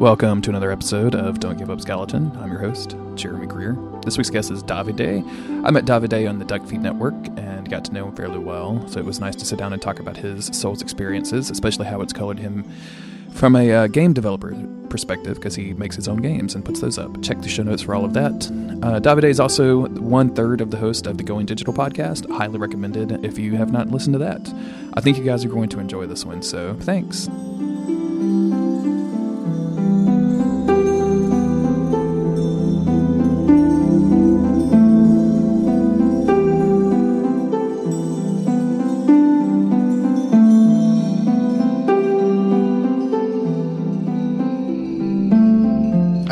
Welcome to another episode of Don't Give Up Skeleton. I'm your host, Jeremy Greer. This week's guest is Davide. I met Davide on the Duckfeed Network and got to know him fairly well, so it was nice to sit down and talk about his Souls experiences, especially how it's colored him from a uh, game developer perspective, because he makes his own games and puts those up. Check the show notes for all of that. Uh, Davide is also one third of the host of the Going Digital podcast. Highly recommended if you have not listened to that. I think you guys are going to enjoy this one, so thanks.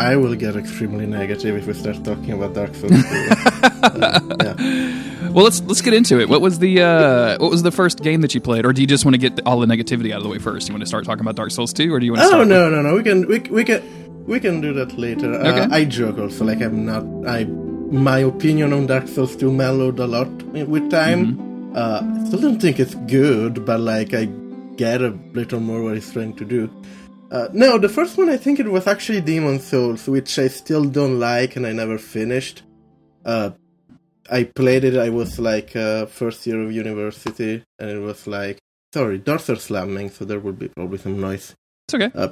I will get extremely negative if we start talking about Dark Souls. uh, yeah. Well, let's let's get into it. What was the uh, what was the first game that you played, or do you just want to get all the negativity out of the way first? You want to start talking about Dark Souls 2, or do you want to? Oh no, with... no, no. We can we, we can we can do that later. Uh. I joke also. Like I'm not. I my opinion on Dark Souls 2 mellowed a lot with time. Mm-hmm. Uh, I still don't think it's good, but like I get a little more what he's trying to do. Uh, no, the first one I think it was actually Demon Souls, which I still don't like and I never finished. Uh, I played it. I was like uh, first year of university, and it was like sorry, doors are slamming, so there will be probably some noise. It's okay. Uh,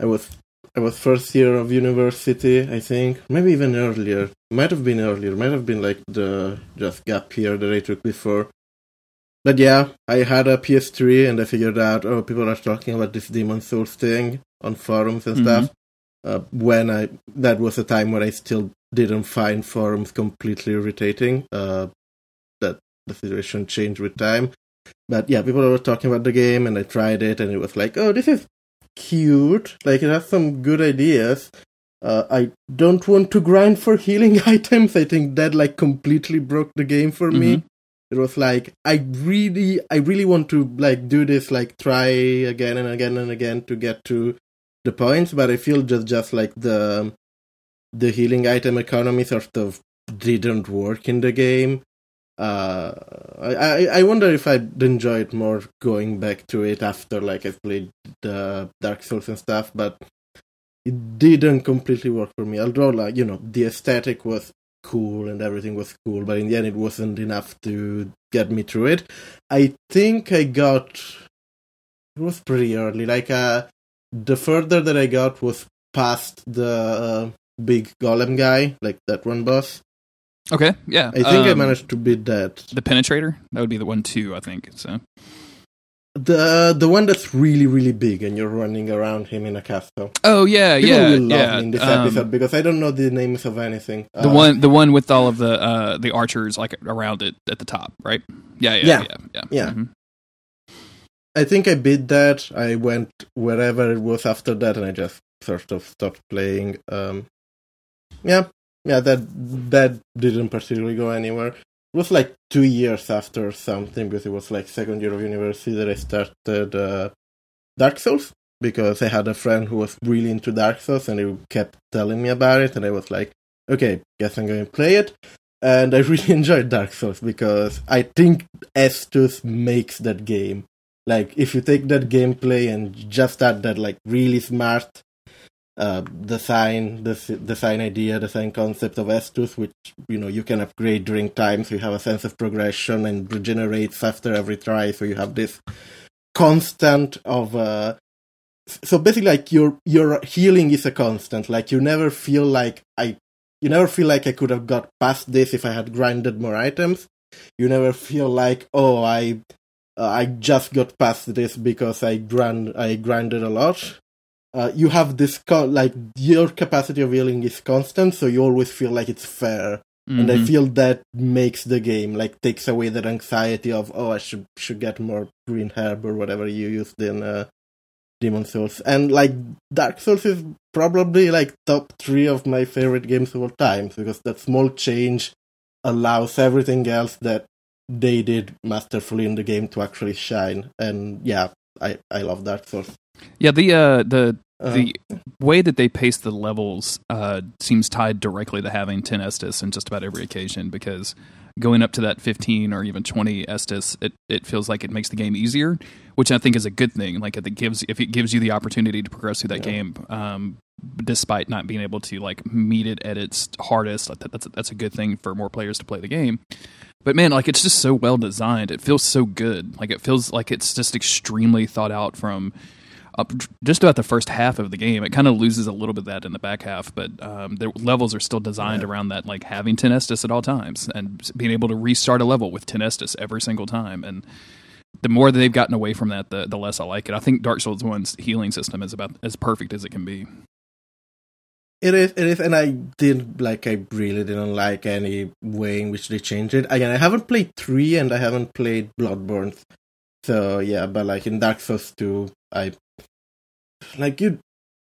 I was I was first year of university, I think, maybe even earlier. Might have been earlier. Might have been like the just gap year that I took before. But yeah, I had a PS3 and I figured out, oh, people are talking about this Demon Souls thing on forums and mm-hmm. stuff. Uh, when I that was a time when I still didn't find forums completely irritating. Uh, that the situation changed with time. But yeah, people were talking about the game and I tried it and it was like, oh, this is cute. Like it has some good ideas. Uh, I don't want to grind for healing items. I think that like completely broke the game for mm-hmm. me it was like i really i really want to like do this like try again and again and again to get to the points but i feel just just like the the healing item economy sort of didn't work in the game. Uh i i wonder if i'd enjoy it more going back to it after like i played the dark souls and stuff but it didn't completely work for me. Although like you know the aesthetic was cool and everything was cool, but in the end it wasn't enough to get me through it. I think I got it was pretty early. Like uh the further that I got was past the uh, big golem guy, like that one boss. Okay, yeah. I think um, I managed to beat that. The penetrator? That would be the one too, I think. So the the one that's really really big and you're running around him in a castle. Oh yeah, People yeah, will love yeah. me in this um, episode because I don't know the names of anything. The uh, one, the one with all of the uh the archers like around it at the top, right? Yeah, yeah, yeah, yeah. yeah. yeah. Mm-hmm. I think I beat that. I went wherever it was after that, and I just sort of stopped playing. Um, yeah, yeah. That that didn't particularly go anywhere it was like two years after something because it was like second year of university that I started uh, Dark Souls because I had a friend who was really into Dark Souls and he kept telling me about it and I was like, okay, guess I'm going to play it. And I really enjoyed Dark Souls because I think Estus makes that game. Like if you take that gameplay and just add that like really smart uh, design, the design idea, design concept of Estus, which you know you can upgrade during time, so you have a sense of progression and regenerates after every try. So you have this constant of. Uh, so basically, like your your healing is a constant. Like you never feel like I, you never feel like I could have got past this if I had grinded more items. You never feel like oh I uh, I just got past this because I grind I grinded a lot uh, you have this co- like your capacity of healing is constant, so you always feel like it's fair. Mm-hmm. And I mm-hmm. feel that makes the game like takes away that anxiety of oh I should should get more green herb or whatever you used in uh, Demon Souls. And like Dark Souls is probably like top three of my favorite games of all time because that small change allows everything else that they did masterfully in the game to actually shine. And yeah, I I love Dark Souls. Yeah, the uh, the uh, the way that they pace the levels uh, seems tied directly to having 10 Estus in just about every occasion because going up to that 15 or even 20 Estus, it, it feels like it makes the game easier, which I think is a good thing. Like if it gives if it gives you the opportunity to progress through that yeah. game, um, despite not being able to like meet it at its hardest, like that, that's a, that's a good thing for more players to play the game. But man, like it's just so well designed. It feels so good. Like it feels like it's just extremely thought out from up just about the first half of the game. It kind of loses a little bit of that in the back half, but um, the levels are still designed yeah. around that, like having 10 Estus at all times and being able to restart a level with 10 Estus every single time. And the more they've gotten away from that, the, the less I like it. I think Dark Souls 1's healing system is about as perfect as it can be. It is, it is, and I didn't like. I really didn't like any way in which they changed it. Again, I haven't played three, and I haven't played Bloodborne, so yeah. But like in Dark Souls two, I like you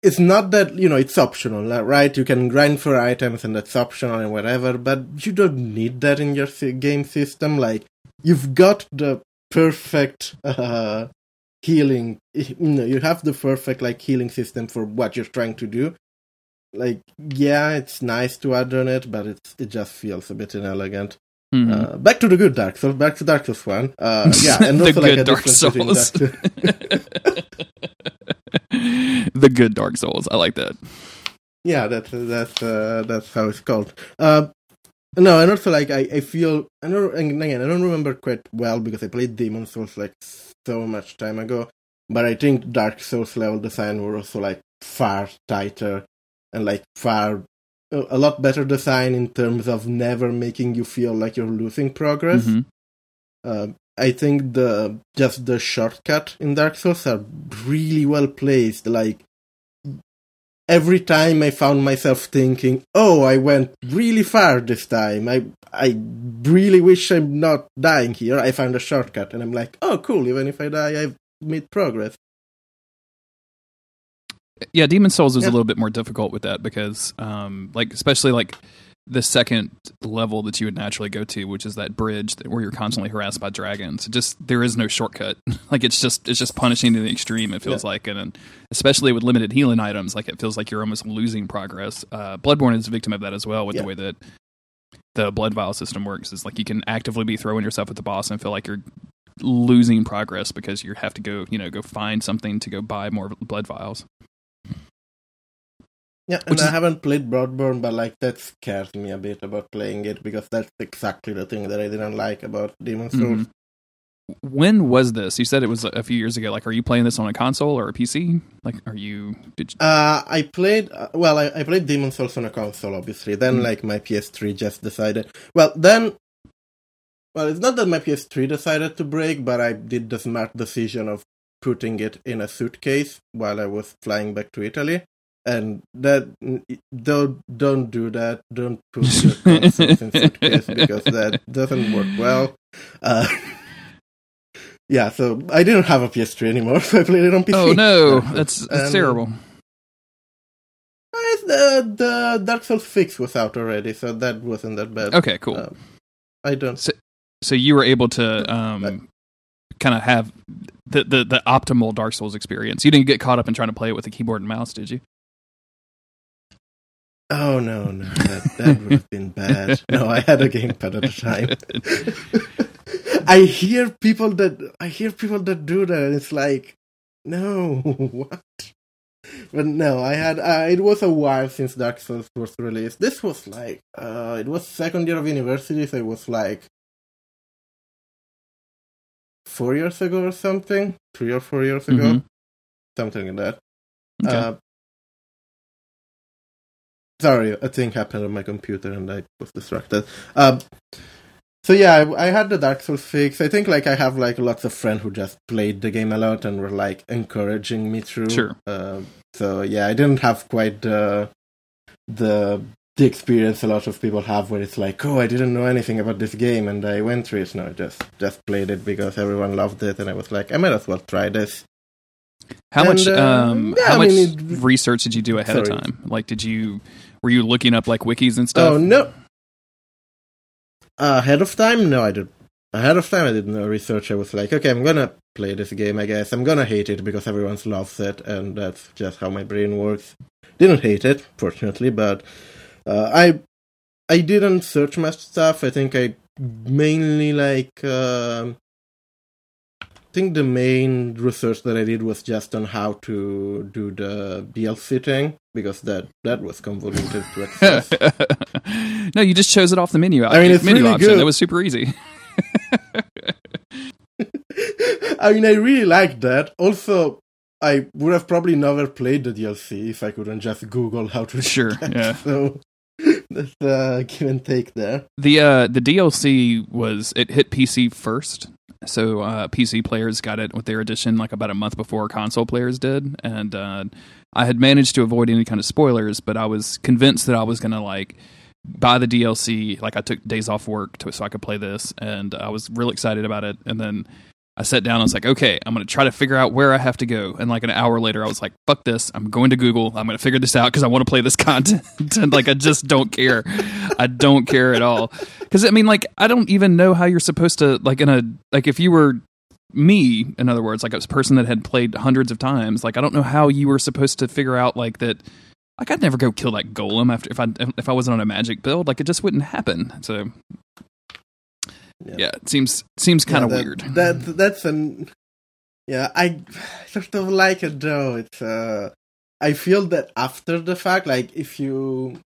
it's not that you know it's optional right you can grind for items and that's optional and whatever but you don't need that in your game system like you've got the perfect uh, healing you know you have the perfect like healing system for what you're trying to do like yeah it's nice to add on it but it's it just feels a bit inelegant Mm-hmm. Uh, back to the good Dark Souls. Back to Dark Souls one. Uh, yeah, and also like a Dark Souls. the good Dark Souls. I like that. Yeah, that's that's uh, that's how it's called. Uh, no, and also like I, I feel I don't again I don't remember quite well because I played Demon Souls like so much time ago. But I think Dark Souls level design were also like far tighter and like far a lot better design in terms of never making you feel like you're losing progress. Mm-hmm. Uh, I think the just the shortcut in Dark Souls are really well placed. Like every time I found myself thinking, "Oh, I went really far this time. I I really wish I'm not dying here." I found a shortcut, and I'm like, "Oh, cool! Even if I die, I've made progress." Yeah, Demon Souls is yeah. a little bit more difficult with that because, um, like especially like the second level that you would naturally go to, which is that bridge that, where you're constantly harassed by dragons. Just there is no shortcut. like it's just it's just punishing to the extreme. It feels yeah. like, and, and, especially with limited healing items, like it feels like you're almost losing progress. Uh, Bloodborne is a victim of that as well with yeah. the way that the blood vial system works. Is like you can actively be throwing yourself at the boss and feel like you're losing progress because you have to go you know go find something to go buy more blood vials. Yeah, and is... I haven't played Bloodborne, but like that scares me a bit about playing it because that's exactly the thing that I didn't like about Demon Souls. Mm-hmm. When was this? You said it was a few years ago. Like, are you playing this on a console or a PC? Like, are you? Did you... Uh, I played. Uh, well, I, I, played Demon Souls on a console, obviously. Then, mm-hmm. like, my PS3 just decided. Well, then. Well, it's not that my PS3 decided to break, but I did the smart decision of putting it in a suitcase while I was flying back to Italy and that don't don't do that. Don't put your consoles in suitcase because that doesn't work well. Uh, yeah, so I didn't have a PS3 anymore, so I played it on PC. Oh no, that's that's and, terrible. The the Dark Souls fix was out already, so that wasn't that bad. Okay, cool. Uh, I don't. So, so you were able to um, kind of have the, the the optimal Dark Souls experience. You didn't get caught up in trying to play it with a keyboard and mouse, did you? Oh no, no, that that would have been bad. No, I had a gamepad at the time. I hear people that I hear people that do that, and it's like, no, what? But no, I had. Uh, it was a while since Dark Souls was released. This was like, uh, it was second year of university, so it was like four years ago or something, three or four years ago, mm-hmm. something like that. Okay. Uh, Sorry, a thing happened on my computer and I was distracted. Um, so yeah, I, I, had the Dark Souls fix. I think like I have like lots of friends who just played the game a lot and were like encouraging me through. Sure. Uh, so yeah, I didn't have quite the the the experience a lot of people have where it's like, oh, I didn't know anything about this game and I went through it. No, I just just played it because everyone loved it and I was like, I might as well try this. How and, much um, yeah, how I much mean, it, research did you do ahead sorry. of time? Like, did you were you looking up like wikis and stuff? Oh no. Uh, ahead of time, no, I did. Ahead of time, I did no research. I was like, okay, I'm gonna play this game. I guess I'm gonna hate it because everyone loves it, and that's just how my brain works. Didn't hate it, fortunately, but uh, I I didn't search much stuff. I think I mainly like I think the main research that I did was just on how to do the DLC thing because that that was convoluted to access. no, you just chose it off the menu. I mean, it's menu really option. good. That was super easy. I mean, I really liked that. Also, I would have probably never played the DLC if I couldn't just Google how to. Sure, yeah. So that's uh, give and take there. The uh, the DLC was it hit PC first, so uh, PC players got it with their edition like about a month before console players did, and uh, I had managed to avoid any kind of spoilers, but I was convinced that I was gonna like buy the DLC. Like I took days off work to, so I could play this, and I was real excited about it. And then I sat down. I was like, okay, I'm gonna try to figure out where I have to go. And like an hour later, I was like, fuck this. I'm going to Google. I'm gonna figure this out because I want to play this content. and like I just don't care. I don't care at all. Because I mean, like I don't even know how you're supposed to like in a like if you were me, in other words, like a person that had played hundreds of times, like I don't know how you were supposed to figure out like that. Like I'd never go kill that golem after if I if I wasn't on a magic build. Like it just wouldn't happen. So Yeah. yeah, it seems seems kind of Yeah, weird. That that's an yeah. I sort of like it though. It's uh, I feel that after the fact, like if you,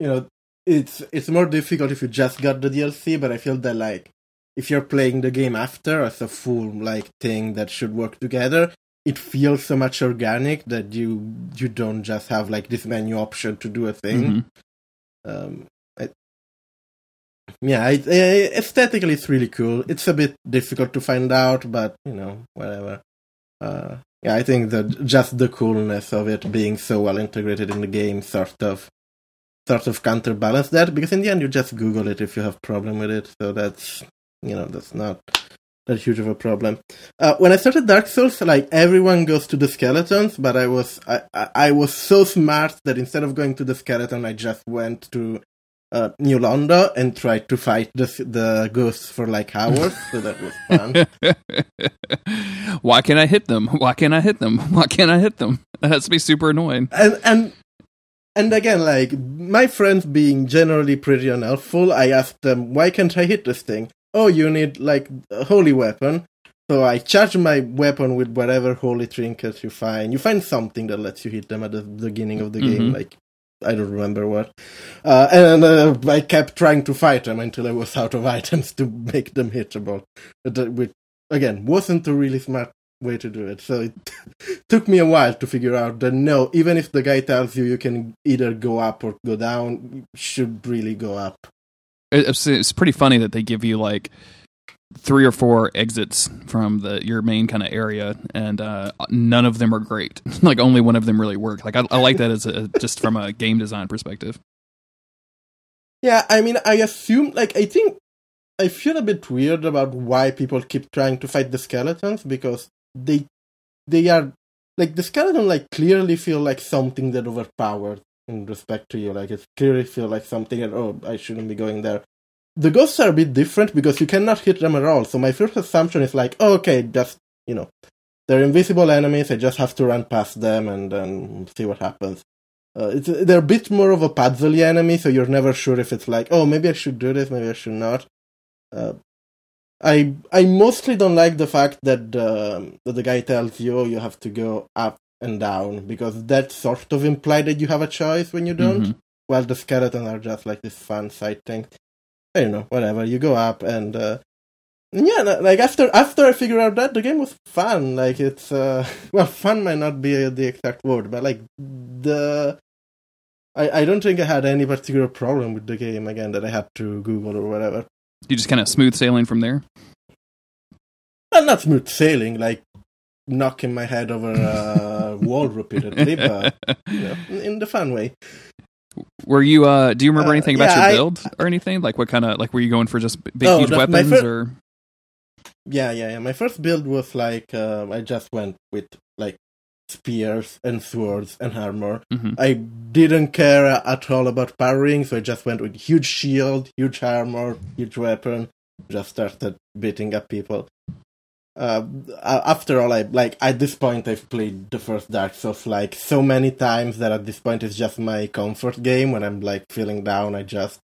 you know, it's it's more difficult if you just got the DLC. But I feel that like if you're playing the game after as a full like thing that should work together, it feels so much organic that you you don't just have like this menu option to do a thing Mhm. um yeah I, I, aesthetically it's really cool. It's a bit difficult to find out but you know whatever. Uh yeah i think that just the coolness of it being so well integrated in the game sort of sort of counterbalance that because in the end you just google it if you have problem with it. So that's you know that's not that huge of a problem. Uh, when I started Dark Souls, like everyone goes to the skeletons, but I was I, I, I was so smart that instead of going to the skeleton, I just went to uh, New Londo and tried to fight the the ghosts for like hours. so that was fun. Why can't I hit them? Why can't I hit them? Why can't I hit them? That has to be super annoying. and and and again, like my friends being generally pretty unhelpful, I asked them, "Why can't I hit this thing?" Oh, you need like a holy weapon. So I charge my weapon with whatever holy trinket you find. You find something that lets you hit them at the beginning of the game, Mhm. like I don't remember what. Uh, and uh, I kept trying to fight them until I was out of items to make them hittable. But Which again wasn't a really smart way to do it. So it took me a while to figure out that no, even if the guy tells you you can either go up or go down, you should really go up. It's, it's pretty funny that they give you like three or four exits from the your main kind of area, and uh, none of them are great. like only one of them really work. Like I, I like that as a, just from a game design perspective. Yeah, I mean, I assume, like, I think I feel a bit weird about why people keep trying to fight the skeletons because they they are like the skeleton like clearly feel like something that overpowered in respect to you. Like it clearly feel like something that oh I shouldn't be going there. The ghosts are a bit different because you cannot hit them at all. So my first assumption is like, oh, okay, just you know, they're invisible enemies. I just have to run past them and then see what happens. Uh, it's they're a bit more of a puzzly enemy, so you're never sure if it's like, oh, maybe I should do this, maybe I should not. Uh, I I mostly don't like the fact that the that the guy tells you oh, you have to go up and down because that sort of implies that you have a choice when you don't. Mhm. While the skeletons are just like this fun side thing. I don't know, whatever. You go up and uh, yeah, like after after I figured out that the game was fun. Like it's uh, well, fun might not be the exact word, but like the I I don't think I had any particular problem with the game again that I had to Google or whatever. You just kind of smooth sailing from there. Well, not smooth sailing, like knocking my head over a wall repeatedly, but you know, in, in the fun way. Were you? uh Do you remember Uh, anything about yeah, your I- build or anything? Like what kind of like were you going for just big Oh, huge weapons fir- or? Yeah, yeah, yeah. My first build was like um, I just went with like spears and swords and armor. Mhm. I didn't care at all about parrying, so I just went with huge shield, huge armor, huge weapon. Just started beating up people. Uh, after all, I like at this point I've played the first Dark Souls like so many times that at this point it's just my comfort game. When I'm like feeling down, I just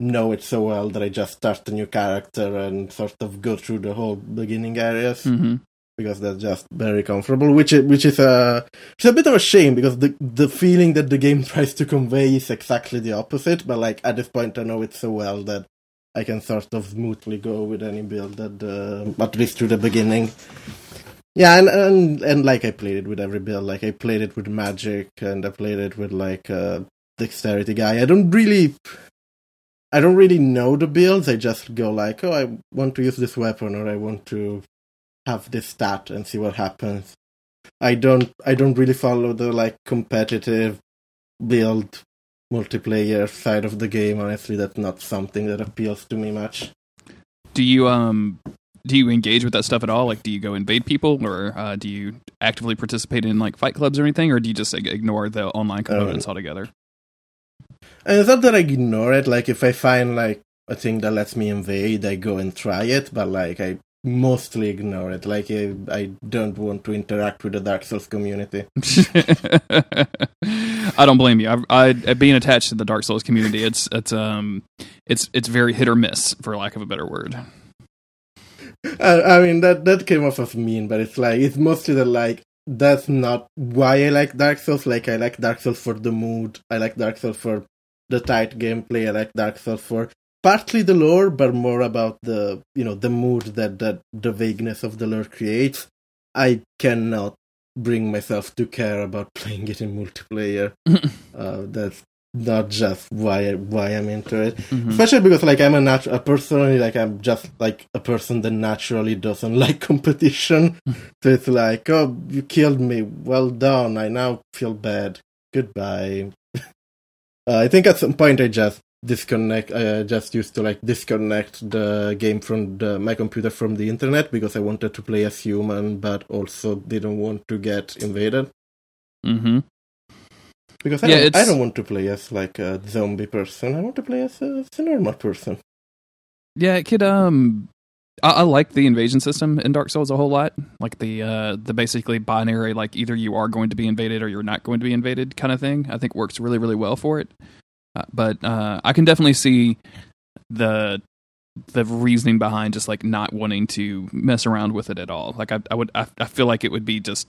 know it so well that I just start a new character and sort of go through the whole beginning areas. Mm-hmm. Because that's just very comfortable, which is, which is a it's a bit of a shame because the the feeling that the game tries to convey is exactly the opposite. But like at this point, I know it so well that I can sort of smoothly go with any build that uh, at least through the beginning. Yeah, and, and and like I played it with every build. Like I played it with magic, and I played it with like a dexterity guy. I don't really, I don't really know the builds. I just go like, oh, I want to use this weapon, or I want to have this stat and see what happens. I don't, I don't really follow the like competitive build multiplayer side of the game. Honestly, that's not something that appeals to me much. Do you um do you engage with that stuff at all? Like, do you go invade people, or uh, do you actively participate in like fight clubs or anything, or do you just like, ignore the online components altogether? And it's not that I ignore it. Like, if I find like a thing that lets me invade, I go and try it. But like, I mostly ignore it. Like, I, I don't want to interact with the Dark Souls community. I don't blame you. I, I, being attached to the Dark Souls community, it's it's um it's it's very hit or miss, for lack of a better word. I, I mean that that came off as mean, but it's like it's mostly the like that's not why I like Dark Souls. Like I like Dark Souls for the mood. I like Dark Souls for the tight gameplay. I like Dark Souls for partly the lore, but more about the you know the mood that that the vagueness of the lore creates. I cannot bring myself to care about playing it in multiplayer. uh, that's not just why why I'm into it. Mm-hmm. Especially because like I'm a natural a person like I'm just like a person that naturally doesn't like competition. so it's like, oh, you killed me. Well done. I now feel bad. Goodbye. uh, I think at some point I just disconnect. I just used to like disconnect the game from the, my computer from the internet because I wanted to play as human, but also didn't want to get invaded. Mm-hmm. Because I, yeah, don't, I don't want to play as like a zombie person. I want to play as a, as a normal person. Yeah, it could. Um, I, I, like the invasion system in Dark Souls a whole lot. Like the uh, the basically binary, like either you are going to be invaded or you're not going to be invaded kind of thing. I think works really really well for it. Uh, but uh, I can definitely see the the reasoning behind just like not wanting to mess around with it at all. Like I, I would, I, I feel like it would be just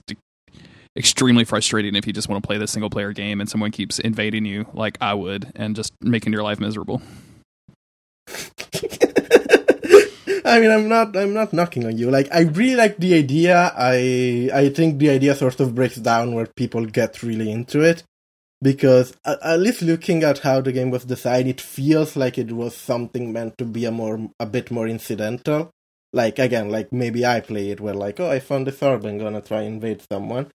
extremely frustrating if you just want to play this single player game and someone keeps invading you like I would and just making your life miserable. I mean, I'm not, I'm not knocking on you. Like, I really like the idea. I, I think the idea sort of breaks down where people get really into it, because at least looking at how the game was designed, it feels like it was something meant to be a more, a bit more incidental. Like again, like maybe I play it where like, oh, I found this orb, I'm gonna try invade someone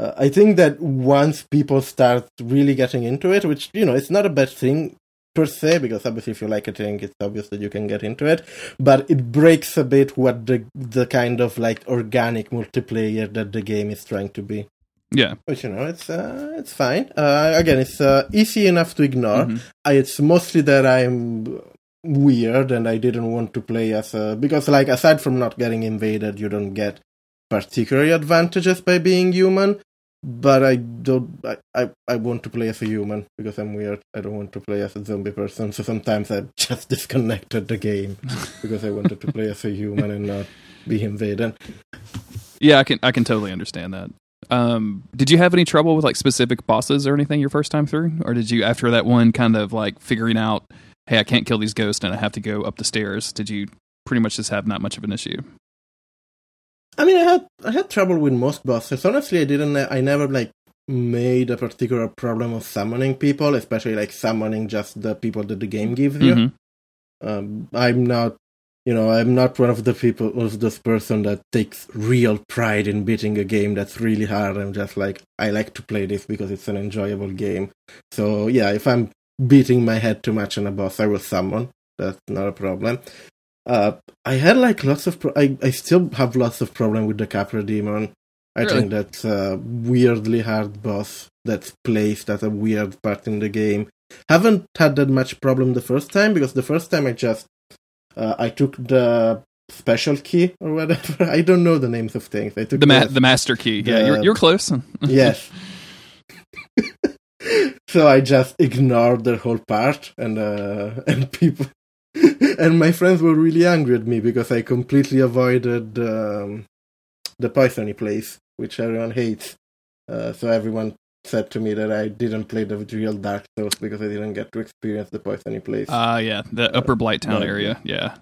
uh, I think that once people start really getting into it, which you know, it's not a bad thing per se, because obviously if you like a thing, it's obvious that you can get into it. But it breaks a bit what the the kind of like organic multiplayer that the game is trying to be. Yeah, which you know, it's uh, it's fine. Uh, again, it's uh, easy enough to ignore. Mm-hmm. I, it's mostly that I'm weird and I didn't want to play as a because like aside from not getting invaded, you don't get particular advantages by being human. But I don't. I, I, I want to play as a human because I'm weird. I don't want to play as a zombie person. So sometimes I just disconnected the game because I wanted to play as a human and not be invaded. Yeah, I can I can totally understand that. Um, did you have any trouble with like specific bosses or anything your first time through, or did you after that one kind of like figuring out, hey, I can't kill these ghosts and I have to go up the stairs? Did you pretty much just have not much of an issue? I mean, I had I had trouble with most bosses. Honestly, I didn't. I never like made a particular problem of summoning people, especially like summoning just the people that the game gives you. Mm-hmm. Um, I'm not, you know, I'm not one of the people, of this person that takes real pride in beating a game that's really hard. I'm just like, I like to play this because it's an enjoyable game. So yeah, if I'm beating my head too much on a boss, I will summon. That's not a problem. Uh, I had like lots of. Pro- I I still have lots of problem with the Capra Demon. I really? think that's a weirdly hard boss that's placed at a weird part in the game. Haven't had that much problem the first time because the first time I just uh, I took the special key or whatever. I don't know the names of things. I took the ma- the, the master key. The, yeah, you're you're close. yes. so I just ignored the whole part, and uh, and people and my friends were really angry at me because I completely avoided um, the poisony place, which everyone hates. Uh, so everyone said to me that I didn't play the real Dark Souls because I didn't get to experience the poisony place. Ah, uh, yeah, the Upper Blighttown uh, area, yeah.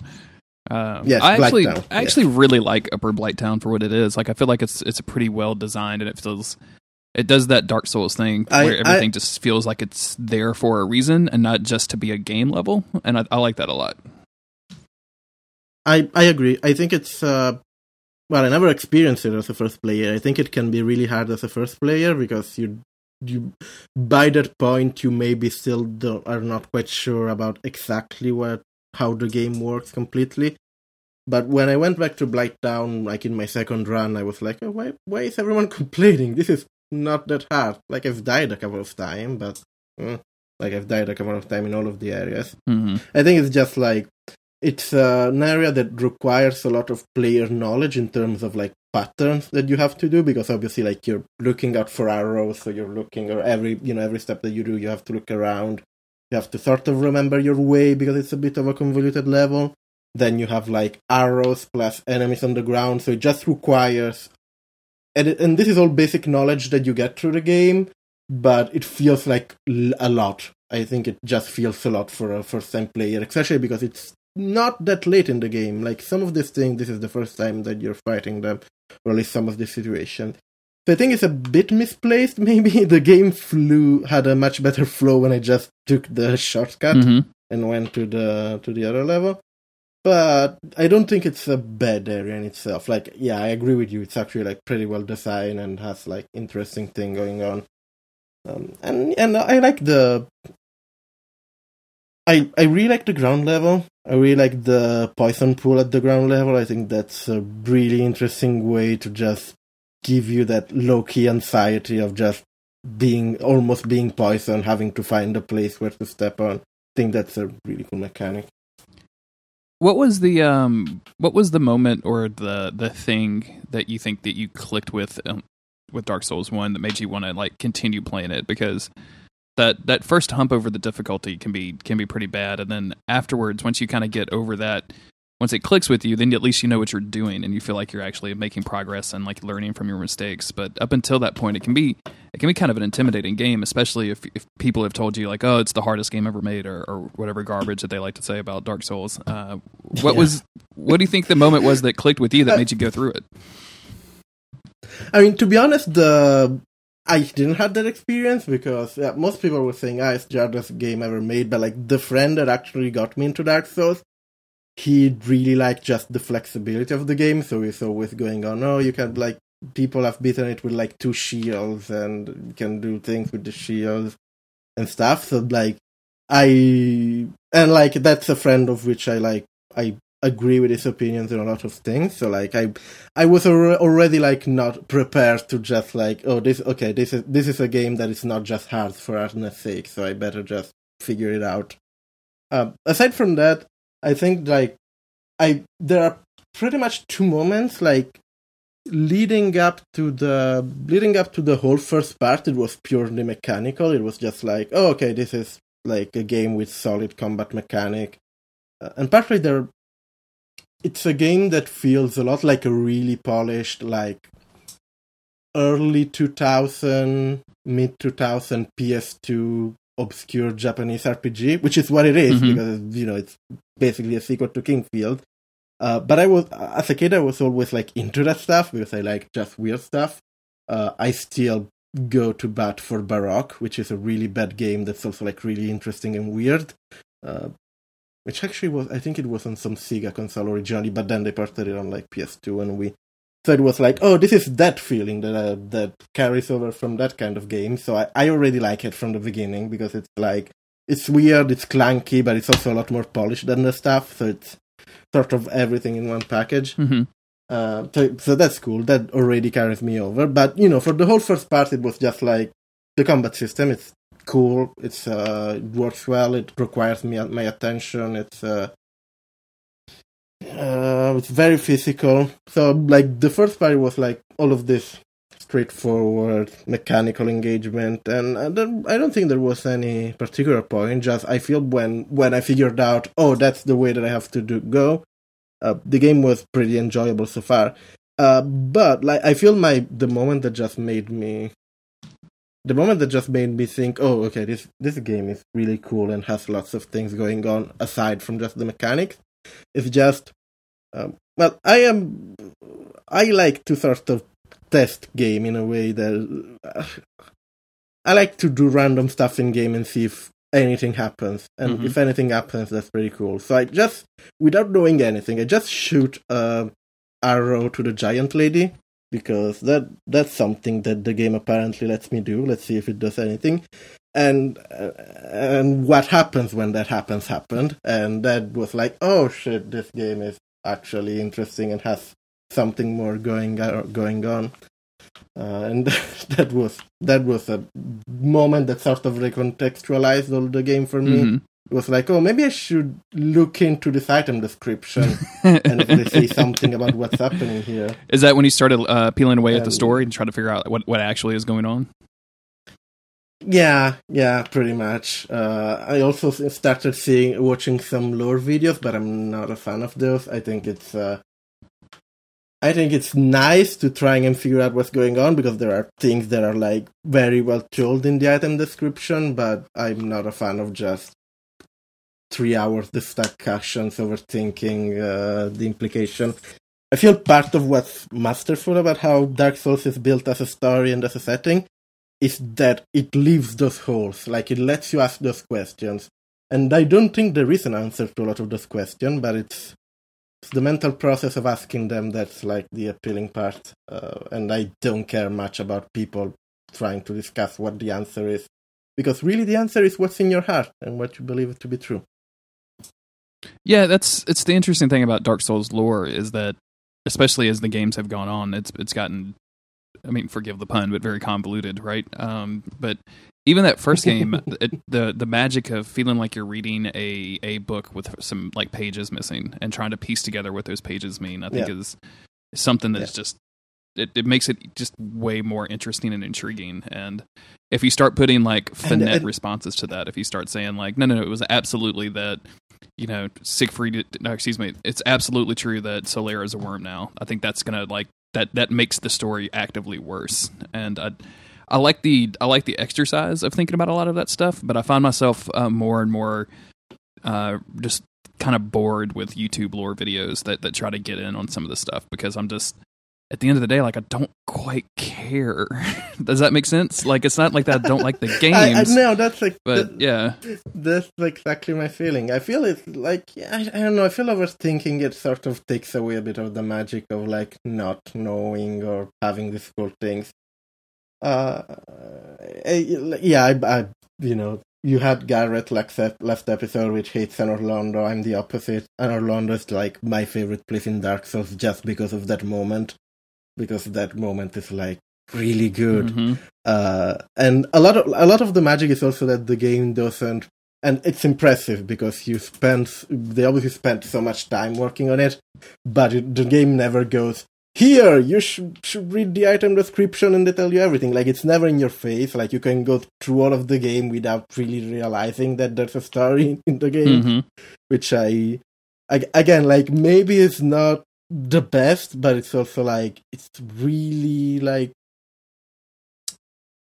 Um, yes, I actually, Blighttown, I actually really like Upper Blighttown for what it is. Like, I feel like it's it's a pretty well designed, and it feels it does that Dark Souls thing I- where everything I- just feels like it's there for a reason and not just to be a game level. And I, I like that a lot. I I agree. I think it's uh, well, I never experienced it as a first player. I think it can be really hard as a first player because you you by that point you maybe still don't, are not quite sure about exactly what how the game works completely. But when I went back to Blighttown, like in my second run, I was like, oh, why why is everyone complaining? This is not that hard. Like I've died a couple of times, but mm, like I've died a couple of times in all of the areas. hmm I think it's just like it's uh, an area that requires a lot of player knowledge in terms of like patterns that you have to do because obviously like you're looking out for arrows so you're looking or every you know every step that you do you have to look around. You have to sort of remember your way because it's a bit of a convoluted level. Then you have like arrows plus enemies on the ground so it just requires and, it, and this is all basic knowledge that you get through the game but it feels like a lot. I think it just feels a lot for a first time player especially because it's not that late in the game like some of these things this is the first time that you're fighting them or at least some of the situation so i think it's a bit misplaced maybe the game flew had a much better flow when i just took the shortcut hmm and went to the to the other level. But I don't think it's a bad area in itself. Like, yeah, I agree with you. It's actually like pretty well designed and has like interesting thing going on. Um, and and I like the. I I really like the ground level. I really like the poison pool at the ground level. I think that's a really interesting way to just give you that low key anxiety of just being almost being poisoned, having to find a place where to step on I think that's a really cool mechanic. What was the um what was the moment or the the thing that you think that you clicked with um, with Dark Souls 1 that made you want to like continue playing it because that that first hump over the difficulty can be can be pretty bad. And then afterwards once you kind of get over that once it clicks with you then at least you know what you're doing and you feel like you're actually making progress and like learning from your mistakes. But up until that point it can be it can be kind of an intimidating game especially if if people have told you like oh it's the hardest game ever made or, or whatever garbage that they like to say about Dark Souls. Uh, what Yeah. was what do you think the moment was that clicked with you that made you go through it? I mean, to be honest, the I didn't have that experience because yeah, most people were saying, "Ah, it's the hardest game ever made." But like the friend that actually got me into Dark Souls, he really liked just the flexibility of the game. So he's always going on, "Oh, you can like people have beaten it with like two shields and you can do things with the shields and stuff." So like I and like that's a friend of which I like. I agree with his opinions on a lot of things. So like I I was al- already like not prepared to just like oh this okay this is this is a game that is not just hard for hardness sake so I better just figure it out. Um, aside from that, I think like I there are pretty much two moments like leading up to the leading up to the whole first part. It was purely mechanical. It was just like oh okay this is like a game with solid combat mechanic, uh, and partly there it's a game that feels a lot like a really polished like early 2000 mid 2000 ps2 obscure japanese rpg which is what it is Mhm. because you know it's basically a sequel to King's Field. Uh, but i was as a kid i was always like into that stuff because i like just weird stuff. Uh, i still go to bat for baroque which is a really bad game that's also like really interesting and weird. Uh, which actually was I think it was on some Sega console originally, but then they ported it on like PS2 and we. So it was like, oh, this is that feeling that uh, that carries over from that kind of game. So I, I already like it from the beginning because it's like it's weird, it's clunky, but it's also a lot more polished than the stuff. So it's sort of everything in one package. hmm Uh, so, so that's cool. That already carries me over. But you know, for the whole first part, it was just like the combat system. It's cool. It's uh, works well. It requires me my attention. It's uh, uh, it's very physical. So like the first part was like all of this straightforward mechanical engagement, and I don't think there was any particular point. Just I feel when when I figured out, oh, that's the way that I have to do go. Uh, the game was pretty enjoyable so far, uh, but like I feel my the moment that just made me, the moment that just made me think, oh, okay, this this game is really cool and has lots of things going on aside from just the mechanics. It's just, um, well, I am, I like to sort of test game in a way that uh, I like to do random stuff in game and see if anything happens. And mm-hmm. if anything happens, that's pretty cool. So I just, without knowing anything, I just shoot a arrow to the giant lady because that that's something that the game apparently lets me do. Let's see if it does anything. And uh, and what happens when that happens happened, and that was like, oh shit, this game is actually interesting and has something more going uh, going on. Uh, and that was that was a moment that sort of recontextualized all the game for me. Mm-hmm. Was like, oh, maybe I should look into this item description and if they say something about what's happening here. Is that when you started uh, peeling away and, at the story and trying to figure out what, what actually is going on? Yeah, yeah, pretty much. Uh, I also started seeing, watching some lore videos, but I'm not a fan of those. I think it's uh, I think it's nice to try and figure out what's going on because there are things that are like very well told in the item description, but I'm not a fan of just three hours the stack actions overthinking uh, the implication. I feel part of what's masterful about how Dark Souls is built as a story and as a setting is that it leaves those holes, like it lets you ask those questions. And I don't think there is an answer to a lot of those questions, but it's it's the mental process of asking them that's like the appealing part. Uh, and I don't care much about people trying to discuss what the answer is, because really the answer is what's in your heart and what you believe to be true. Yeah, that's it's the interesting thing about Dark Souls lore is that, especially as the games have gone on, it's it's gotten I mean, forgive the pun, but very convoluted, right? Um, but even that first game, it, the the magic of feeling like you're reading a a book with some like pages missing and trying to piece together what those pages mean, I think yeah. is something that's yeah. just it, it makes it just way more interesting and intriguing. And if you start putting like finette and, and, responses to that, if you start saying like, no, no, no, it was absolutely that, you know, Siegfried, no, excuse me, it's absolutely true that Solaire is a worm now. I think that's gonna like that that makes the story actively worse. And I, I like the I like the exercise of thinking about a lot of that stuff, but I find myself uh, more and more uh, just kind of bored with YouTube lore videos that that try to get in on some of the stuff because I'm just at the end of the day, like I don't quite care. Does that make sense? Like it's not like that. I don't like the games. I, I, no, that's like, but that, yeah, that's exactly my feeling. I feel it's like I, I don't know. I feel overthinking it sort of takes away a bit of the magic of like not knowing or having these cool things. Uh, I, yeah, I, I, you know, you had Garrett last, last episode, which hates Anor Londo. I'm the opposite. Anor Londo is like my favorite place in Dark Souls just because of that moment because that moment is like really good. Mm-hmm. Uh, and a lot of a lot of the magic is also that the game doesn't, and it's impressive because you spend they obviously spent so much time working on it, but it, the game never goes. Here, you should, should read the item description and they tell you everything. Like, it's never in your face. Like, you can go through all of the game without really realizing that there's a story in the game. Mm-hmm. Which I, I, again, like, maybe it's not the best, but it's also like it's really like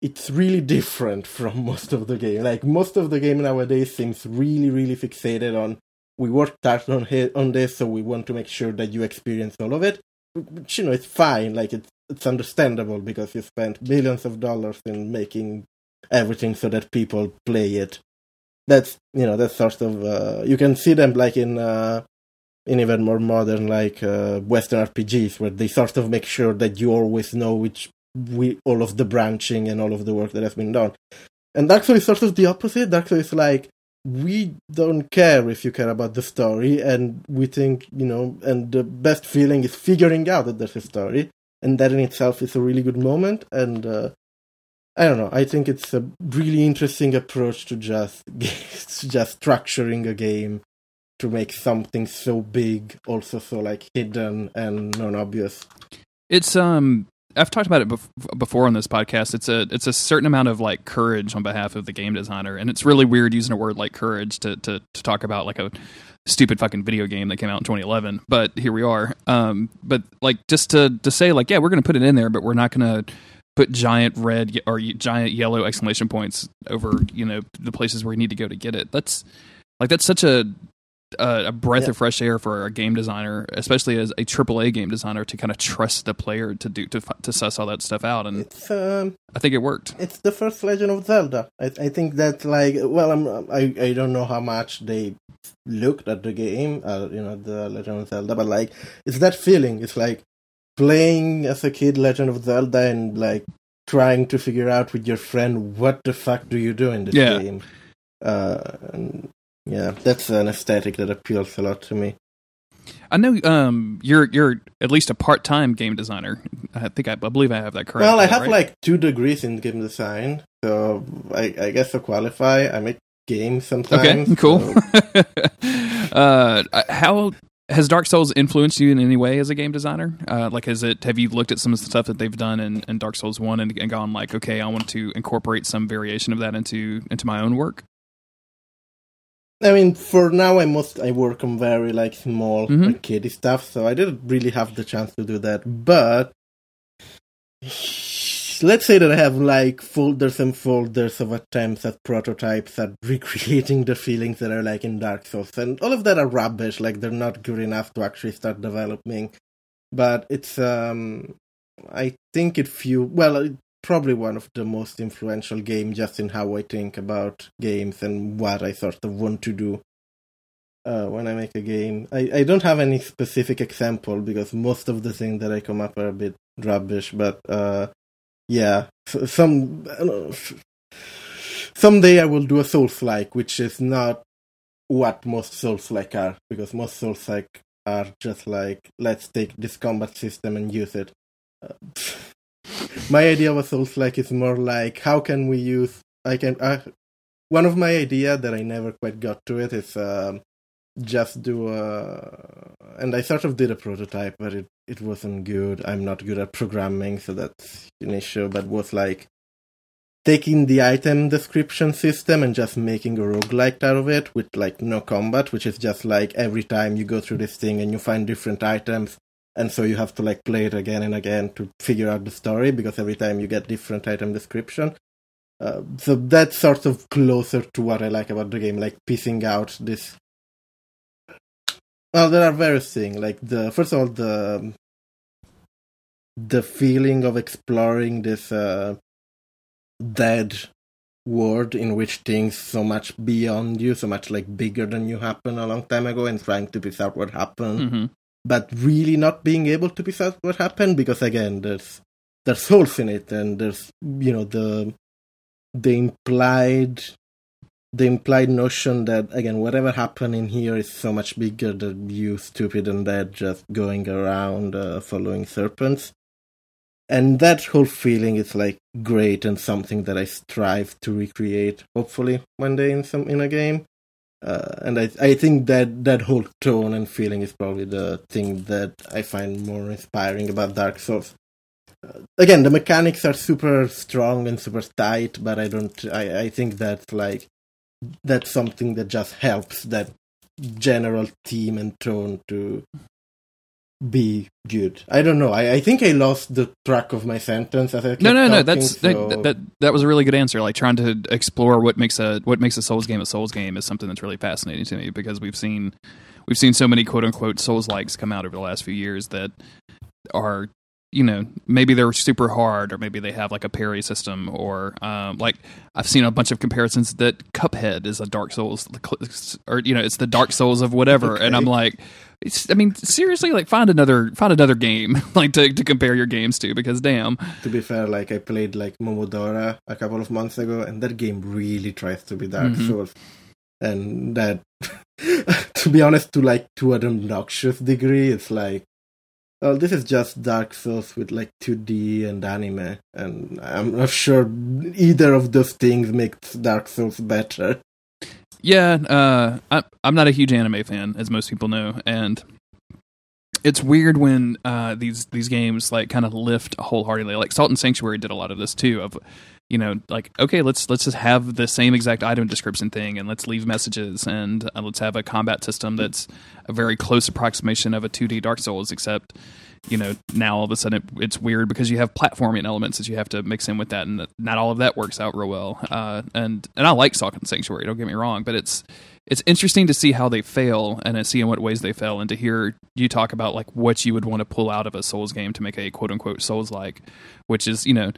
it's really different from most of the game. Like most of the game nowadays seems really, really fixated on we worked hard on on this, so we want to make sure that you experience all of it. Which, you know, it's fine. Like it's it's understandable because you spent millions of dollars in making everything so that people play it. That's you know that's sort of uh, you can see them like in uh, in even more modern like uh, Western RPGs, where they sort of make sure that you always know which we all of the branching and all of the work that has been done. And actually, sort of the opposite. Actually, it's like we don't care if you care about the story, and we think you know. And the best feeling is figuring out that there's a story, and that in itself is a really good moment. And uh, I don't know. I think it's a really interesting approach to just to just structuring a game to make something so big also so like hidden and non-obvious it's um I've talked about it bef- before on this podcast. It's a it's a certain amount of like courage on behalf of the game designer, and it's really weird using a word like courage to to, to talk about like a stupid fucking video game that came out in 2011. But here we are. Um, but like just to to say like yeah, we're to put it in there, but we're not to put giant red or giant yellow exclamation points over you know the places where you need to go to get it. That's like that's such a a, a breath yeah. of fresh air for a game designer, especially as a AAA game designer, to kind of trust the player to do to to suss all that stuff out. And um, I think it worked. It's the first Legend of Zelda. I, I think that like well, I'm I I don't know how much they looked at the game, uh, you know, the Legend of Zelda, but like it's that feeling. It's like playing as a kid Legend of Zelda and like trying to figure out with your friend what the fuck do you do in this yeah. game. Uh, and yeah, that's an aesthetic that appeals a lot to me. I know um, you're you're at least a part time game designer. I think I, I, believe I have that correct. Well, I have right? like two degrees in game design, so I, I guess to qualify, I make games sometimes. Okay, cool. So. uh, how has Dark Souls influenced you in any way as a game designer? Uh, like, has it? Have you looked at some of the stuff that they've done in, in Dark Souls One and, and gone like, okay, I want to incorporate some variation of that into into my own work? I mean, for now, I most I work on very like small mm-hmm. like, kiddie stuff, so I didn't really have the chance to do that. But let's say that I have like folders and folders of attempts at prototypes at recreating the feelings that are like in Dark Souls, and all of that are rubbish. Like they're not good enough to actually start developing. But it's um, I think it few well, probably one of the most influential game just in how I think about games and what I sort of want to do uh, when I make a game. I, I don't have any specific example because most of the things that I come up are a bit rubbish, but uh, yeah, some someday I will do a Souls like, which is not what most Souls like are because most Souls like are just like let's take this combat system and use it. Uh, my idea was also like it's more like how can we use I can uh, one of my idea that I never quite got to it is um, just do a and I sort of did a prototype but it it wasn't good. I'm not good at programming so that's an issue but was like taking the item description system and just making a roguelike out of it with like no combat, which is just like every time you go through this thing and you find different items, and so you have to like play it again and again to figure out the story because every time you get different item description. Uh, so that's sort of closer to what i like about the game like piecing out this. Well there are various things like the first of all the the feeling of exploring this uh, dead world in which things so much beyond you so much like bigger than you happen a long time ago and trying to piece out what happened. Mm-hmm but really not being able to piece out what happened because again there's there's holes in it and there's you know the the implied the implied notion that again whatever happened in here is so much bigger than you stupid and dead just going around uh, following serpents. And that whole feeling is like great and something that i strive to recreate hopefully one day in some in a game uh, and I I think that that whole tone and feeling is probably the thing that I find more inspiring about Dark Souls. Uh, again, the mechanics are super strong and super tight, but I don't. I I think that like that's something that just helps that general theme and tone to be good. I don't know. I, I think I lost the track of my sentence as I No, no, talking, no. That's so... that, that that was a really good answer. Like trying to explore what makes a what makes a Souls game a Souls game is something that's really fascinating to me because we've seen we've seen so many quote unquote Souls likes come out over the last few years that are you know maybe they're super hard or maybe they have like a parry system or um, like i've seen a bunch of comparisons that cuphead is a dark souls or you know it's the dark souls of whatever okay. and i'm like I mean, seriously, like find another find another game like to to compare your games to because damn. To be fair, like I played like Momodora a couple of months ago, and that game really tries to be Dark mm-hmm. Souls, and that, to be honest, to like to an obnoxious degree, it's like, well, this is just Dark Souls with like 2D and anime, and I'm not sure either of those things makes Dark Souls better. Yeah, uh, I, I'm not a huge anime fan, as most people know, and it's weird when uh, these these games like kind of lift wholeheartedly. Like Salt and Sanctuary did a lot of this too. Of you know, like okay, let's let's just have the same exact item description thing, and let's leave messages, and uh, let's have a combat system that's a very close approximation of a 2D Dark Souls, except you know now all of a sudden it, it's weird because you have platforming elements that you have to mix in with that, and not all of that works out real well. Uh, and and I like Salt and Sanctuary, don't get me wrong, but it's it's interesting to see how they fail and to see in what ways they fail, and to hear you talk about like what you would want to pull out of a Souls game to make a quote unquote Souls like, which is you know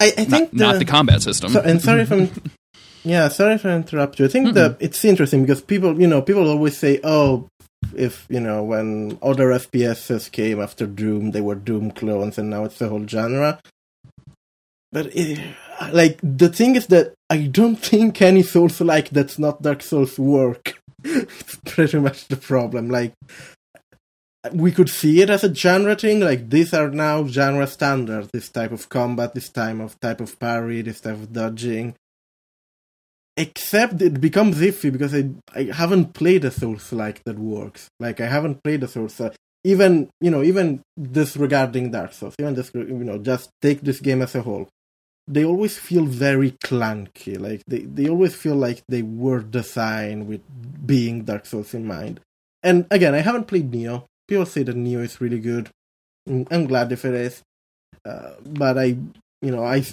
I, I think not, the, not the combat system. So, and sorry if I'm, yeah, sorry if I interrupt you. I think that it's interesting because people, you know, people always say, oh, if you know, when other FPSs came after Doom, they were Doom clones, and now it's the whole genre. But it, like the thing is that I don't think any Souls like that's not Dark Souls work. it's pretty much the problem. Like we could see it as a genre thing. Like these are now genre standards. This type of combat, this type of type of parry, this type of dodging. Except it becomes iffy because I I haven't played a Souls like that works. Like I haven't played a Souls. Uh, even you know even disregarding Dark Souls, even this you know just take this game as a whole. They always feel very clunky. Like they they always feel like they were designed with being Dark Souls in mind. And again, I haven't played Neo, people say that Nioh is really good. I'm glad if it is, uh, but I, you know, I,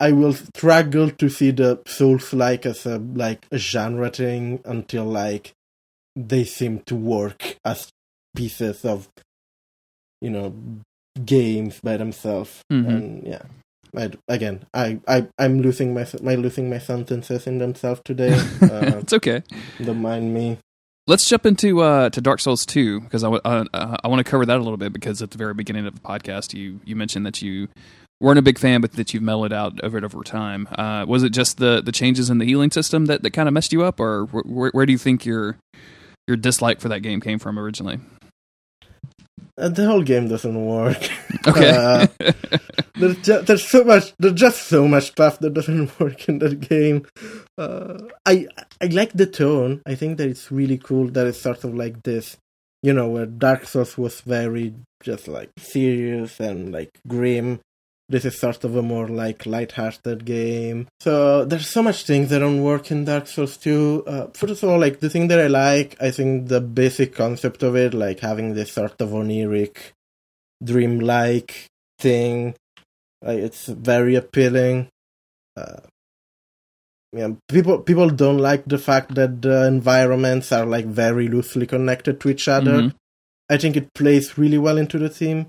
I will struggle to see the Souls like as a like a genre thing until like they seem to work as pieces of, you know, games by themselves. Mhm. And yeah, I, again, I, I, I'm losing my my losing my sentences in themselves today. Uh, it's okay. don't mind me. Let's jump into uh, to Dark Souls 2 because I, w- I want to cover that a little bit because at the very beginning of the podcast you you mentioned that you weren't a big fan but that you've mellowed out over it over time. Uh, was it just the, the changes in the healing system that, that kind of messed you up or wh- where, where do you think your your dislike for that game came from originally? Uh, the whole game doesn't work. Okay. Uh, there's, ju- there's so much. There's just so much stuff that doesn't work in that game. Uh, I I like the tone. I think that it's really cool that it's sort of like this. You know, where Dark Souls was very just like serious and like grim. This is sort of a more like light-hearted game. So there's so much things that don't work in Dark Souls 2. Uh, first of all, like the thing that I like, I think the basic concept of it, like having this sort of oniric, dreamlike thing, like it's very appealing. Uh, yeah, people people don't like the fact that the environments are like very loosely connected to each other. Mhm. I think it plays really well into the theme.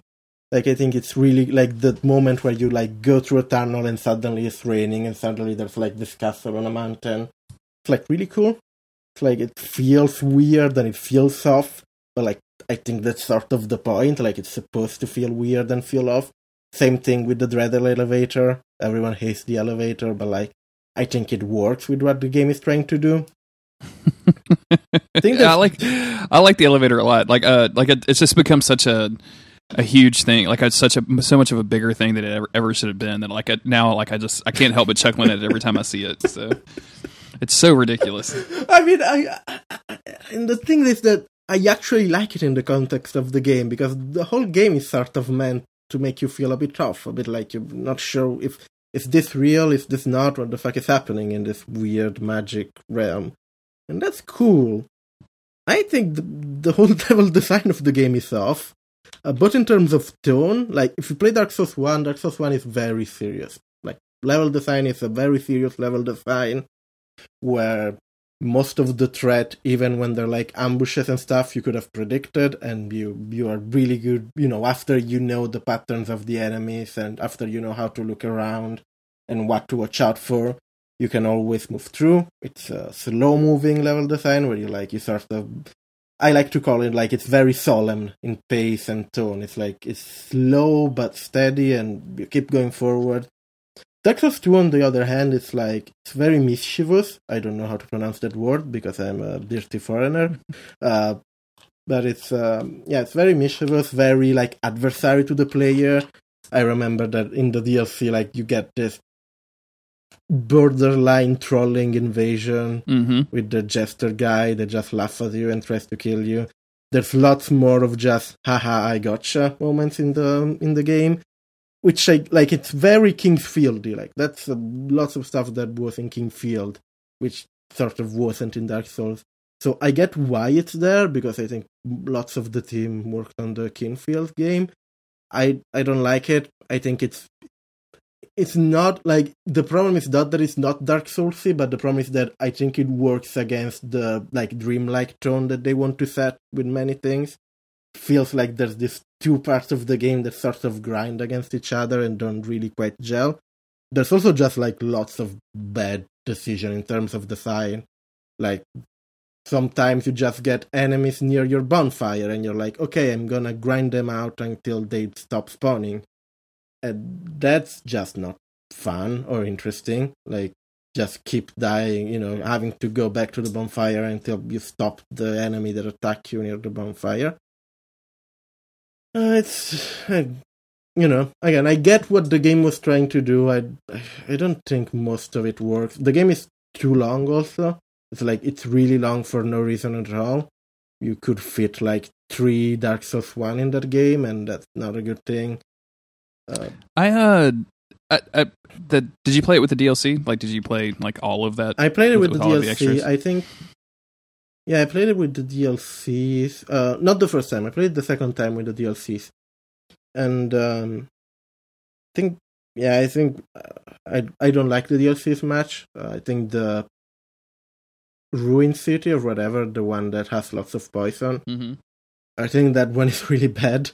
Like I think it's really like the moment where you like go through a tunnel and suddenly it's raining and suddenly there's like this castle on a mountain. It's like really cool. It's like it feels weird and it feels off, but like I think that's sort of the point. Like it's supposed to feel weird and feel off. Same thing with the dreaded elevator. Everyone hates the elevator, but like I think it works with what the game is trying to do. I think I like I like the elevator a lot. Like uh like it, it's just become such a a huge thing. Like it's such a so much of a bigger thing than it ever, ever should have been. That like it, now like I just I can't help but chuckling at it every time I see it. So it's so ridiculous. I mean, I, I, and the thing is that I actually like it in the context of the game because the whole game is sort of meant to make you feel a bit off, a bit like you're not sure if is this real, is this not, what the fuck is happening in this weird magic realm, and that's cool. I think the, the whole level design of the game is off, uh, but in terms of tone, like if you play Dark Souls One, Dark Souls One is very serious. Like level design is a very serious level design where most of the threat, even when they're like ambushes and stuff, you could have predicted, and you you are really good. You know, after you know the patterns of the enemies, and after you know how to look around and what to watch out for, you can always move through. It's a slow moving level design where you like you sort of. I like to call it like it's very solemn in pace and tone. It's like it's slow but steady, and you keep going forward. Souls 2, on the other hand, is like it's very mischievous. I don't know how to pronounce that word because I'm a dirty foreigner. Uh, but it's um, yeah, it's very mischievous, very like adversary to the player. I remember that in the DLC, like you get this borderline trolling invasion hmm with the jester guy that just laughs at you and tries to kill you. there's lots more of just haha I gotcha moments in the in the game, which I like. It's very King's Fieldy. Like that's uh, lots of stuff that was in King Field, which sort of wasn't in Dark Souls. So I get why it's there because I think lots of the team worked on the King Field game. I I don't like it. I think it's it's not like the problem is not that it's not Dark Soulsy, but the problem is that I think it works against the like dreamlike tone that they want to set with many things. Feels like there's this two parts of the game that sort of grind against each other and don't really quite gel. There's also just like lots of bad decision in terms of design. Like sometimes you just get enemies near your bonfire and you're like, okay, I'm gonna grind them out until they stop spawning and that's just not fun or interesting. Like just keep dying, you know, having to go back to the bonfire until you stop the enemy that attack you near the bonfire. Uh, it's, uh, you know, again, I get what the game was trying to do. I, I don't think most of it works. The game is too long. Also, it's like it's really long for no reason at all. You could fit like three Dark Souls one in that game, and that's not a good thing. Uh, I uh, I, I, the did you play it with the DLC? Like, did you play like all of that? I played it with, with the DLC. The I think. Yeah, I played it with the DLCs. Uh, not the first time. I played it the second time with the DLCs, and um, I think yeah, I think uh, I I don't like the DLCs much. Uh, I think the Ruin City or whatever, the one that has lots of poison. Mm-hmm. I think that one is really bad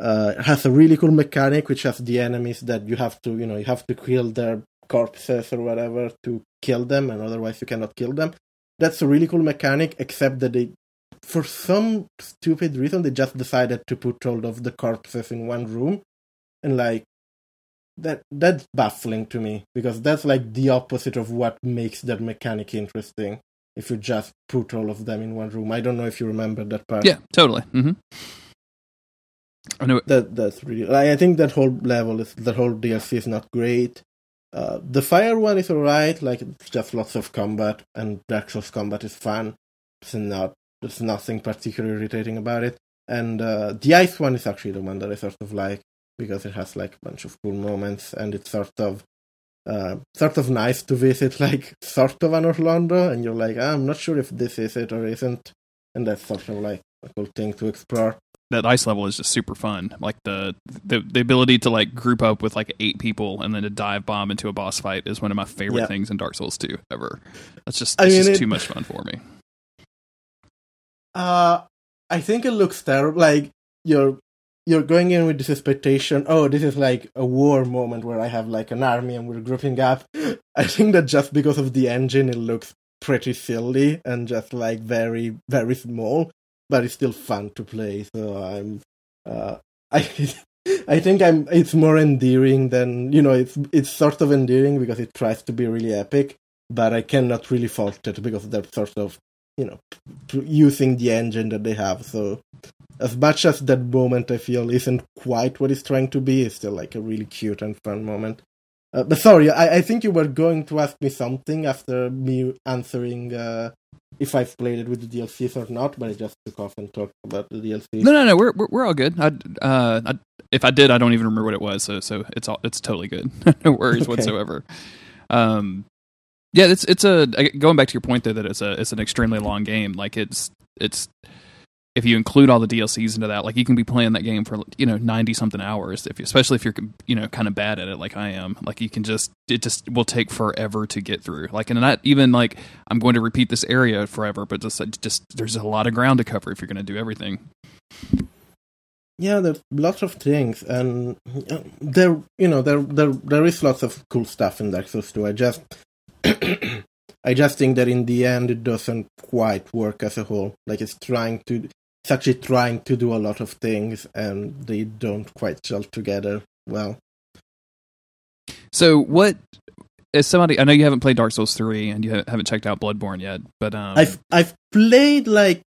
uh, it has a really cool mechanic which has the enemies that you have to you know you have to kill their corpses or whatever to kill them and otherwise you cannot kill them that's a really cool mechanic except that they for some stupid reason they just decided to put all of the corpses in one room and like that that's baffling to me because that's like the opposite of what makes that mechanic interesting if you just put all of them in one room i don't know if you remember that part yeah totally mm-hmm. I know that that's really. I think that whole level is that whole DLC is not great. Uh, the fire one is alright, like it's just lots of combat, and Dark Souls combat is fun. It's not there's nothing particularly irritating about it. And uh, the ice one is actually the one that I sort of like because it has like a bunch of cool moments, and it's sort of uh, sort of nice to visit like sort of Anor Londo, and you're like, ah, I'm not sure if this is it or isn't, and that's sort of like a cool thing to explore that ice level is just super fun. Like the, the the ability to like group up with like eight people and then to dive bomb into a boss fight is one of my favorite things in Dark Souls 2 ever. That's just, it's just it, too much fun for me. Uh I think it looks terrible. Like you're you're going in with this expectation. Oh, this is like a war moment where I have like an army and we're grouping up. I think that just because of the engine, it looks pretty silly and just like very very small but it's still fun to play. So I'm, uh, I, I think I'm. It's more endearing than you know. It's it's sort of endearing because it tries to be really epic, but I cannot really fault it because they're sort of you know using the engine that they have. So as much as that moment I feel isn't quite what it's trying to be, it's still like a really cute and fun moment. Uh, but sorry, I, I think you were going to ask me something after me answering uh, if I've played it with the DLCs or not, but I just took off and talked about the DLCs. No, no, no, we're we're, we're all good. I, uh, I, if I did, I don't even remember what it was, so so it's all it's totally good. no worries okay. whatsoever. Um, yeah, it's it's a going back to your point though that it's a it's an extremely long game. Like it's it's if you include all the DLCs into that, like you can be playing that game for you know ninety something hours. If you, especially if you're you know kind of bad at it, like I am, like you can just it just will take forever to get through. Like and not even like I'm going to repeat this area forever, but just just there's a lot of ground to cover if you're going to do everything. Yeah, there's lots of things, and uh, there you know there there there is lots of cool stuff in Dark Souls 2. I just I just think that in the end it doesn't quite work as a whole. Like it's trying to it's actually trying to do a lot of things and they don't quite gel together well. So what is somebody I know you haven't played Dark Souls 3 and you haven't checked out Bloodborne yet, but um I've I've played like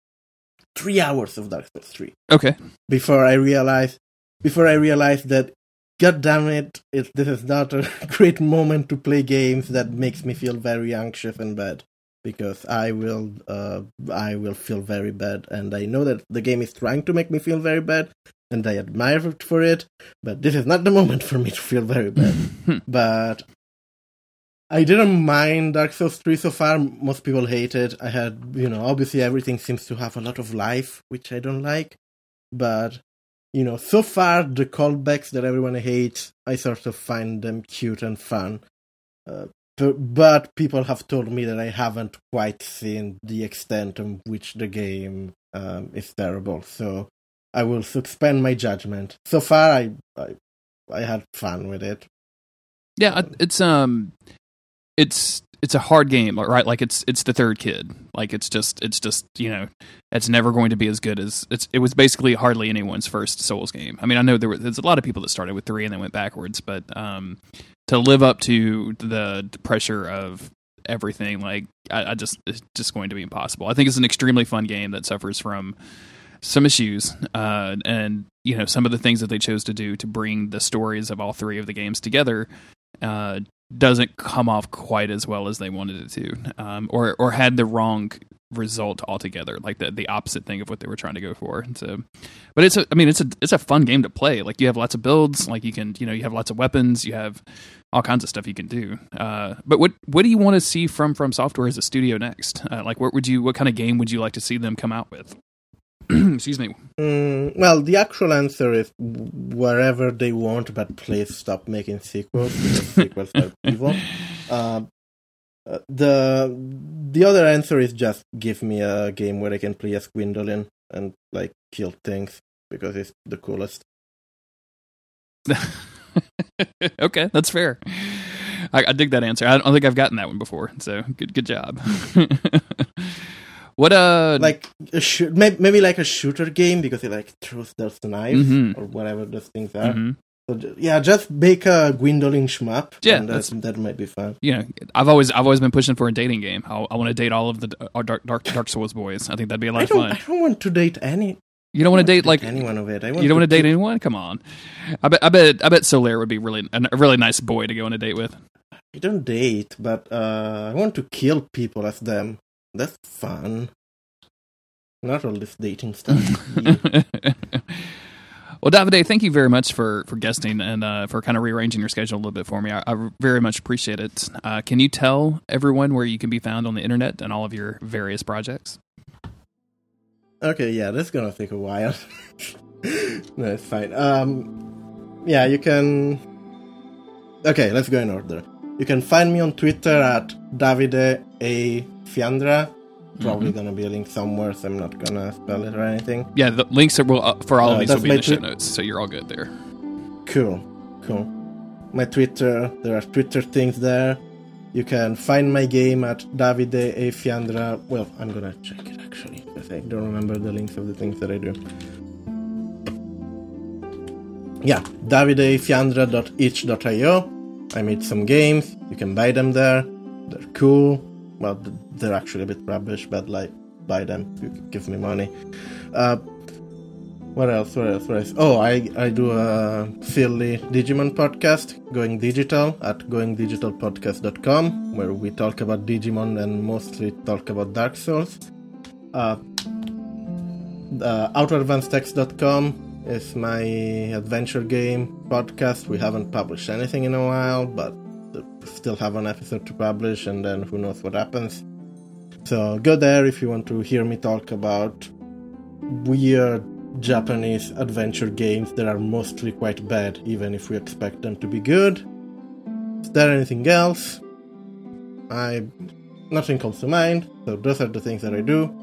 3 hours of Dark Souls 3. Okay. Before I realized before I realized that god damn it, it this is not a great moment to play games that makes me feel very anxious and bad. Because I will uh, I will feel very bad, and I know that the game is trying to make me feel very bad, and I admire it for it. But this is not the moment for me to feel very bad. but I didn't mind Dark Souls 3 so far. Most people hate it. I had, you know, obviously everything seems to have a lot of life, which I don't like. But, you know, so far the callbacks that everyone hates, I sort of find them cute and fun. Uh, but people have told me that I haven't quite seen the extent to which the game um, is terrible. So I will suspend my judgment. So far, I, I I had fun with it. Yeah, it's um, it's it's a hard game, right? Like it's it's the third kid. Like it's just it's just you know it's never going to be as good as it's. It was basically hardly anyone's first Souls game. I mean, I know there were there's a lot of people that started with three and then went backwards, but um, to live up to the pressure of everything, like I, I just it's just going to be impossible. I think it's an extremely fun game that suffers from some issues, uh, and you know some of the things that they chose to do to bring the stories of all three of the games together uh, doesn't come off quite as well as they wanted it to, um, or or had the wrong result altogether, like the the opposite thing of what they were trying to go for. And so, but it's a, I mean, it's a it's a fun game to play. Like you have lots of builds, like you can, you know, you have lots of weapons, you have all kinds of stuff you can do. Uh, but what what do you want to see from From Software as a studio next? Uh, like, what would you, what kind of game would you like to see them come out with? Excuse me. Mm, well, the actual answer is wherever they want, but please stop making sequels sequels are evil. Uh, uh, the the other answer is just give me a game where I can play as Gwyndolin and like kill things because it's the coolest. okay, that's fair. I, I, dig that answer. I don't think I've gotten that one before, so good good job. what a like a sh- maybe like a shooter game because it like throws those knives mm-hmm. or whatever those things are. Mm-hmm. So yeah, just make a Gwyndolin shmup. Yeah, that, that might be fun. Know, I've always I've always been pushing for a dating game. I, I want to date all of the uh, Dark Dark Dark Souls boys. I think that'd be a lot of fun. I don't want to date any. You don't want to date like anyone of it. I you don't want to date anyone. Come on, I bet I bet I bet Solaire would be really a really nice boy to go on a date with. I don't date, but uh, I want to kill people as them. That's fun. Not all this dating stuff. Well, Davide, thank you very much for for guesting and uh, for kind of rearranging your schedule a little bit for me. I, I very much appreciate it. Uh, can you tell everyone where you can be found on the internet and all of your various projects? Okay, yeah, that's gonna take a while. no, it's fine. Um, yeah, you can. Okay, let's go in order. You can find me on Twitter at Davide A Fiandra probably mm-hmm. gonna be a link somewhere, so I'm not gonna spell it or anything. Yeah, the links are, will, uh, for all uh, of these will be in the twi- show notes, so you're all good there. Cool, cool. My Twitter, there are Twitter things there. You can find my game at Davide A Fiandra. Well, I'm gonna check it actually because I don't remember the links of the things that I do. Yeah, davidefiandra.itch.io. I made some games. You can buy them there. They're cool well, they're actually a bit rubbish, but like, buy them. You give me money. Uh, what else? What else? What else? Oh, I, I do a silly Digimon podcast, Going Digital, at goingdigitalpodcast.com, where we talk about Digimon and mostly talk about Dark Souls. Uh, uh, AutoAdvanceText.com is my adventure game podcast. We haven't published anything in a while, but still have an episode to publish, and then who knows what happens. So go there if you want to hear me talk about weird Japanese adventure games that are mostly quite bad, even if we expect them to be good. Is there anything else? I nothing comes to mind. So those are the things that I do.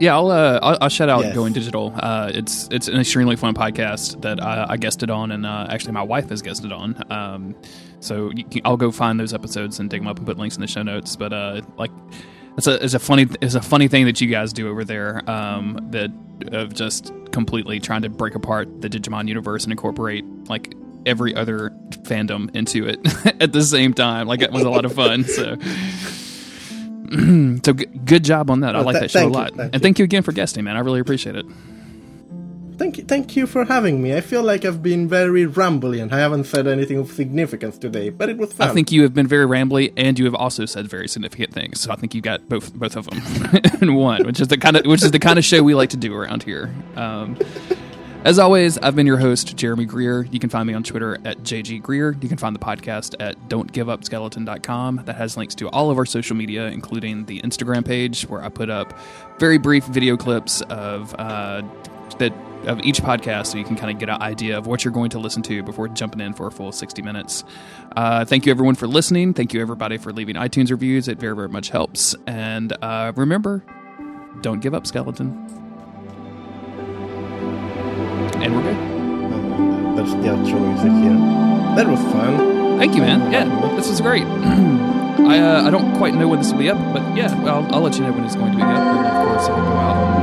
Yeah, I'll uh, I'll, I'll shout out yes. Going Digital. Uh, it's it's an extremely fun podcast that I, I guested on, and uh, actually my wife has guested on. Um, so can, I'll go find those episodes and dig them up and put links in the show notes. But uh, like, it's a it's a funny it's a funny thing that you guys do over there. Um, that of just completely trying to break apart the Digimon universe and incorporate like every other fandom into it at the same time. Like it was a lot of fun. So. so g- good job on that. Well, I like th- that show a lot. You, thank and thank you again for guesting, man. I really appreciate it. Thank you, thank you for having me. I feel like I've been very rambly and I haven't said anything of significance today, but it was fun. I think you have been very rambly, and you have also said very significant things. So I think you got both both of them in one, which is the kind of which is the kind of show we like to do around here. Um, as always, I've been your host, Jeremy Greer. You can find me on Twitter at JG Greer. You can find the podcast at don'tgiveupskeleton.com. That has links to all of our social media, including the Instagram page, where I put up very brief video clips of uh, that of each podcast so you can kind of get an idea of what you're going to listen to before jumping in for a full 60 minutes. Uh, thank you, everyone, for listening. Thank you, everybody, for leaving iTunes reviews. It very, very much helps. And uh, remember, don't give up, skeleton. And we're good. That's the outro music here. That was fun. Thank you, man. Yeah, this was great. I uh, I don't quite know when this will be up, but yeah, I'll, I'll let you know when it's going to be up. And of course, it'll go out.